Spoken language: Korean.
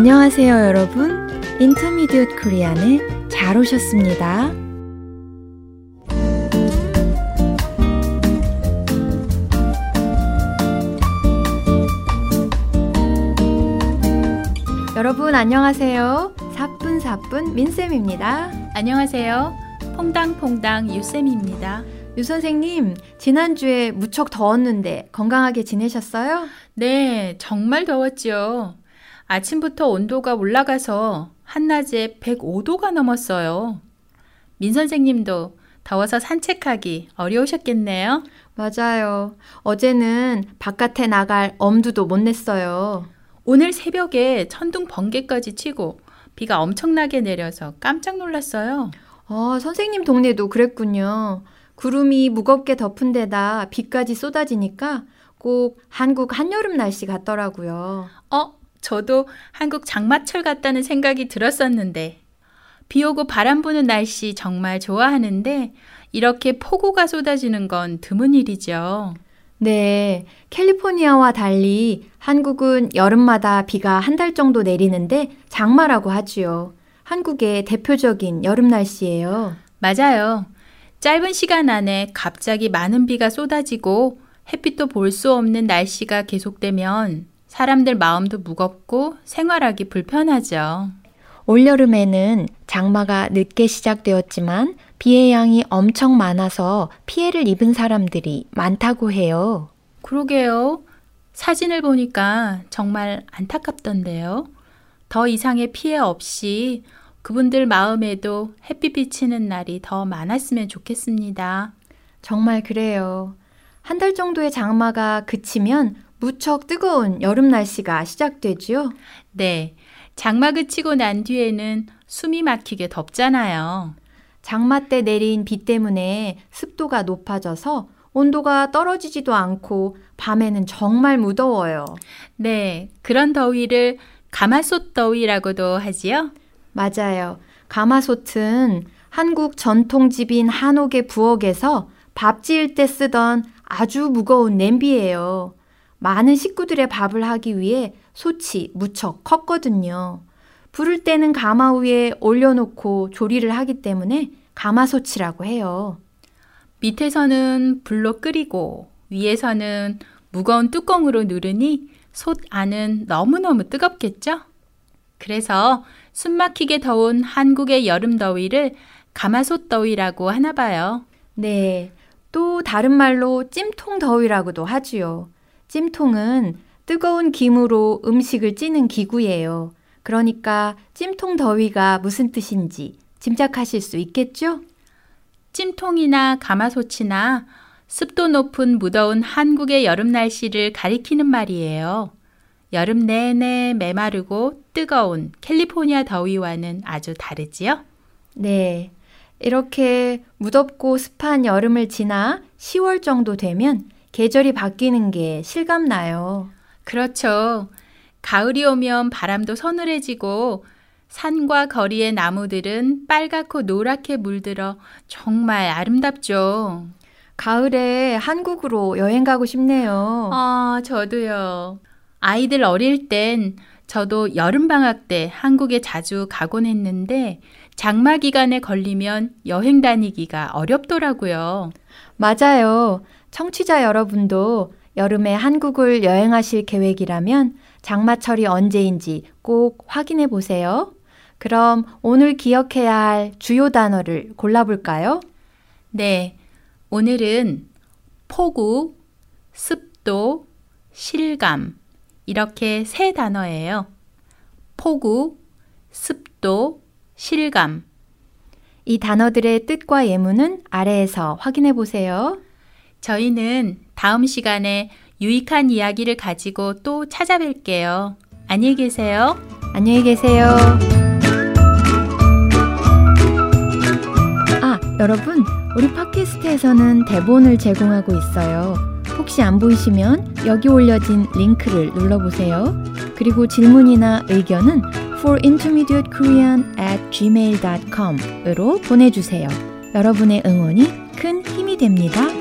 안녕하세요, 여러분. 인터미디엇 코리안에 잘 오셨습니다. 여러분 안녕하세요. 사뿐사뿐 민쌤입니다. 안녕하세요. 퐁당퐁당 유쌤입니다. 유 선생님, 지난주에 무척 더웠는데 건강하게 지내셨어요? 네, 정말 더웠죠. 아침부터 온도가 올라가서 한낮에 105도가 넘었어요. 민 선생님도 더워서 산책하기 어려우셨겠네요. 맞아요. 어제는 바깥에 나갈 엄두도 못 냈어요. 오늘 새벽에 천둥 번개까지 치고 비가 엄청나게 내려서 깜짝 놀랐어요. 어, 선생님 동네도 그랬군요. 구름이 무겁게 덮은 데다 비까지 쏟아지니까 꼭 한국 한여름 날씨 같더라고요. 어, 저도 한국 장마철 같다는 생각이 들었었는데 비 오고 바람 부는 날씨 정말 좋아하는데 이렇게 폭우가 쏟아지는 건 드문 일이죠. 네, 캘리포니아와 달리 한국은 여름마다 비가 한 달 정도 내리는데 장마라고 하지요. 한국의 대표적인 여름 날씨예요. 맞아요. 짧은 시간 안에 갑자기 많은 비가 쏟아지고 햇빛도 볼 수 없는 날씨가 계속되면 사람들 마음도 무겁고 생활하기 불편하죠. 올여름에는 장마가 늦게 시작되었지만 비의 양이 엄청 많아서 피해를 입은 사람들이 많다고 해요. 그러게요. 사진을 보니까 정말 안타깝던데요. 더 이상의 피해 없이 그분들 마음에도 햇빛 비치는 날이 더 많았으면 좋겠습니다. 정말 그래요. 한 달 정도의 장마가 그치면 무척 뜨거운 여름 날씨가 시작되지요? 네. 장마 그치고 난 뒤에는 숨이 막히게 덥잖아요. 장마 때 내린 비 때문에 습도가 높아져서 온도가 떨어지지도 않고 밤에는 정말 무더워요. 네. 그런 더위를 가마솥 더위라고도 하지요? 맞아요. 가마솥은 한국 전통집인 한옥의 부엌에서 밥 지을 때 쓰던 아주 무거운 냄비예요. 많은 식구들의 밥을 하기 위해 솥이 무척 컸거든요. 부를 때는 가마 위에 올려놓고 조리를 하기 때문에 가마솥이라고 해요. 밑에서는 불로 끓이고 위에서는 무거운 뚜껑으로 누르니 솥 안은 너무너무 뜨겁겠죠? 그래서 숨막히게 더운 한국의 여름 더위를 가마솥 더위라고 하나 봐요. 네. 또 다른 말로 찜통 더위라고도 하지요. 찜통은 뜨거운 김으로 음식을 찌는 기구예요. 그러니까 찜통 더위가 무슨 뜻인지 짐작하실 수 있겠죠? 찜통이나 가마솥이나 습도 높은 무더운 한국의 여름 날씨를 가리키는 말이에요. 여름 내내 메마르고 뜨거운 캘리포니아 더위와는 아주 다르지요? 네. 이렇게 무덥고 습한 여름을 지나 10월 정도 되면 계절이 바뀌는 게 실감나요. 그렇죠. 가을이 오면 바람도 서늘해지고 산과 거리의 나무들은 빨갛고 노랗게 물들어 정말 아름답죠. 가을에 한국으로 여행 가고 싶네요. 아, 저도요. 아이들 어릴 땐 저도 여름방학 때 한국에 자주 가곤 했는데 장마 기간에 걸리면 여행 다니기가 어렵더라고요. 맞아요. 청취자 여러분도 여름에 한국을 여행하실 계획이라면 장마철이 언제인지 꼭 확인해 보세요. 그럼 오늘 기억해야 할 주요 단어를 골라볼까요? 네. 오늘은 폭우, 습도, 실감, 이렇게 세 단어예요. 폭우, 습도, 실감. 이 단어들의 뜻과 예문은 아래에서 확인해 보세요. 저희는 다음 시간에 유익한 이야기를 가지고 또 찾아뵐게요. 안녕히 계세요. 안녕히 계세요. 아, 여러분, 우리 팟캐스트에서는 대본을 제공하고 있어요. 혹시 안 보이시면 여기 올려진 링크를 눌러보세요. 그리고 질문이나 의견은 forintermediatekorean at gmail.com으로 보내주세요. 여러분의 응원이 큰 힘이 됩니다.